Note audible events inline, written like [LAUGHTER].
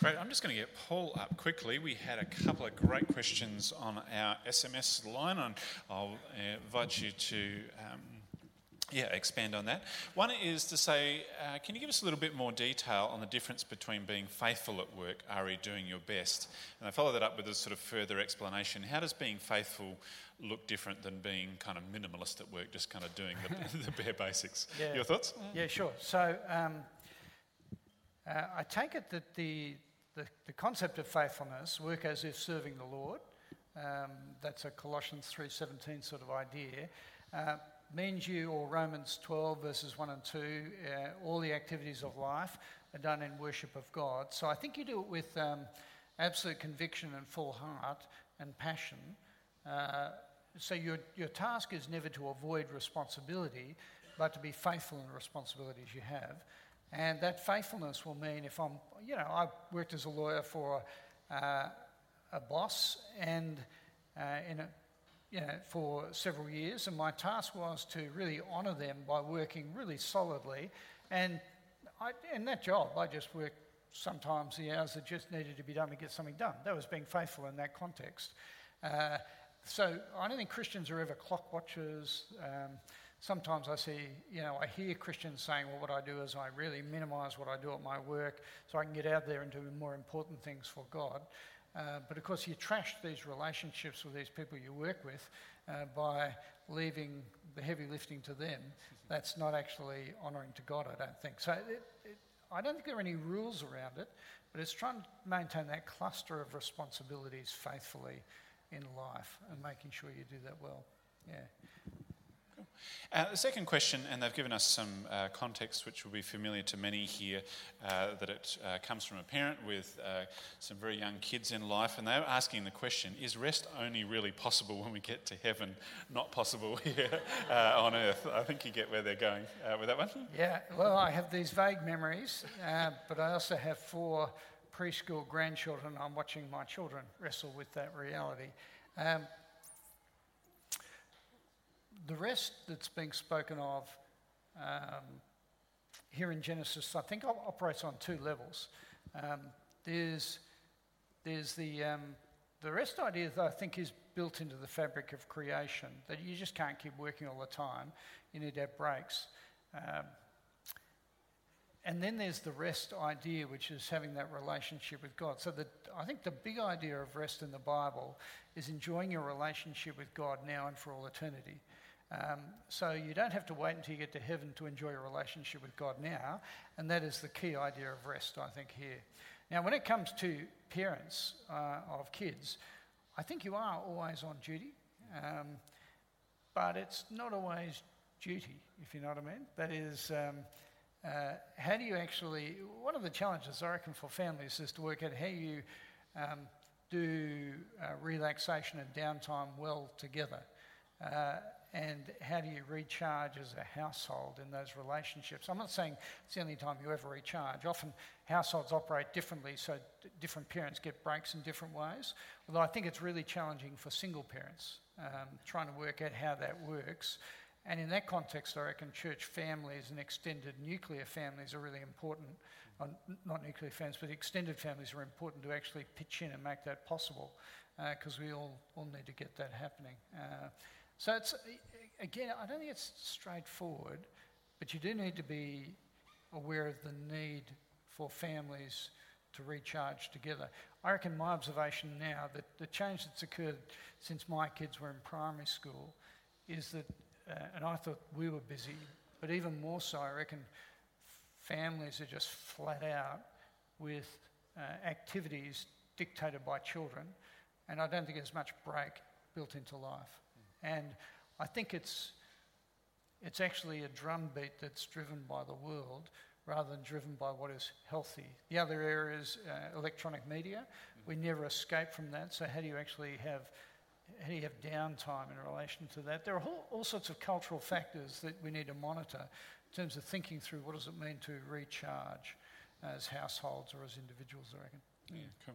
Great. I'm just going to get Paul up quickly. We had a couple of great questions on our SMS line, and I'll uh, invite you to. Um, yeah, expand on that. One is to say, uh, can you give us a little bit more detail on the difference between being faithful at work, re doing your best? And I follow that up with a sort of further explanation. How does being faithful look different than being kind of minimalist at work, just kind of doing the, [LAUGHS] the bare basics? Yeah. Your thoughts? Yeah, sure. So um, uh, I take it that the, the, the, concept of faithfulness, work as if serving the Lord, um, that's a Colossians 3.17 sort of idea, uh, means you, or Romans 12 verses 1 and 2, uh, all the activities of life are done in worship of God. So I think you do it with um, absolute conviction and full heart and passion. Uh, so your, your task is never to avoid responsibility, but to be faithful in the responsibilities you have. And that faithfulness will mean if I'm, you know, I worked as a lawyer for uh, a boss and uh, in a, you know, for several years, and my task was to really honour them by working really solidly. And I, in that job, I just worked sometimes the hours that just needed to be done to get something done. That was being faithful in that context. Uh, so I don't think Christians are ever clock watchers. Um, sometimes I see, you know, I hear Christians saying, well, what I do is I really minimize what I do at my work so I can get out there and do more important things for God. Uh, but of course, you trash these relationships with these people you work with uh, by leaving the heavy lifting to them. That's not actually honouring to God, I don't think. So it, it, I don't think there are any rules around it, but it's trying to maintain that cluster of responsibilities faithfully in life and making sure you do that well. Yeah. Uh, the second question, and they've given us some uh, context which will be familiar to many here, uh, that it uh, comes from a parent with uh, some very young kids in life, and they're asking the question Is rest only really possible when we get to heaven, not possible [LAUGHS] here uh, on earth? I think you get where they're going with that one. Yeah, well, I have these vague memories, but I also have four preschool grandchildren. I'm watching my children wrestle with that reality. Um, the rest that's being spoken of um, here in Genesis, I think, operates on two levels. Um, there's, there's the, um, the rest idea that I think is built into the fabric of creation, that you just can't keep working all the time. You need to have breaks. Um, and then there's the rest idea, which is having that relationship with God. So the, I think the big idea of rest in the Bible is enjoying your relationship with God now and for all eternity. Um, so you don't have to wait until you get to heaven to enjoy a relationship with God now, and that is the key idea of rest, I think, here. Now, when it comes to parents uh, of kids, I think you are always on duty, um, but it's not always duty, if you know what I mean. That is, um, uh, how do you actually, one of the challenges I reckon for families is to work out how you um, do uh, relaxation and downtime well together. And how do you recharge as a household in those relationships? I'm not saying it's the only time you ever recharge. Often households operate differently, so d- different parents get breaks in different ways. Although I think it's really challenging for single parents um, trying to work out how that works. And in that context, I reckon church families and extended nuclear families are really important. Uh, not nuclear families, but extended families are important to actually pitch in and make that possible because uh, we all, all need to get that happening. Uh, so it's again, I don't think it's straightforward, but you do need to be aware of the need for families to recharge together. I reckon my observation now that the change that's occurred since my kids were in primary school is that, uh, and I thought we were busy, but even more so, I reckon families are just flat out with uh, activities dictated by children, and I don't think there's much break built into life. And I think it's, it's actually a drumbeat that's driven by the world rather than driven by what is healthy. The other area is uh, electronic media. We never escape from that. So how do you actually have how do you have downtime in relation to that? There are all, all sorts of cultural factors that we need to monitor in terms of thinking through what does it mean to recharge as households or as individuals, I reckon. Yeah, cool.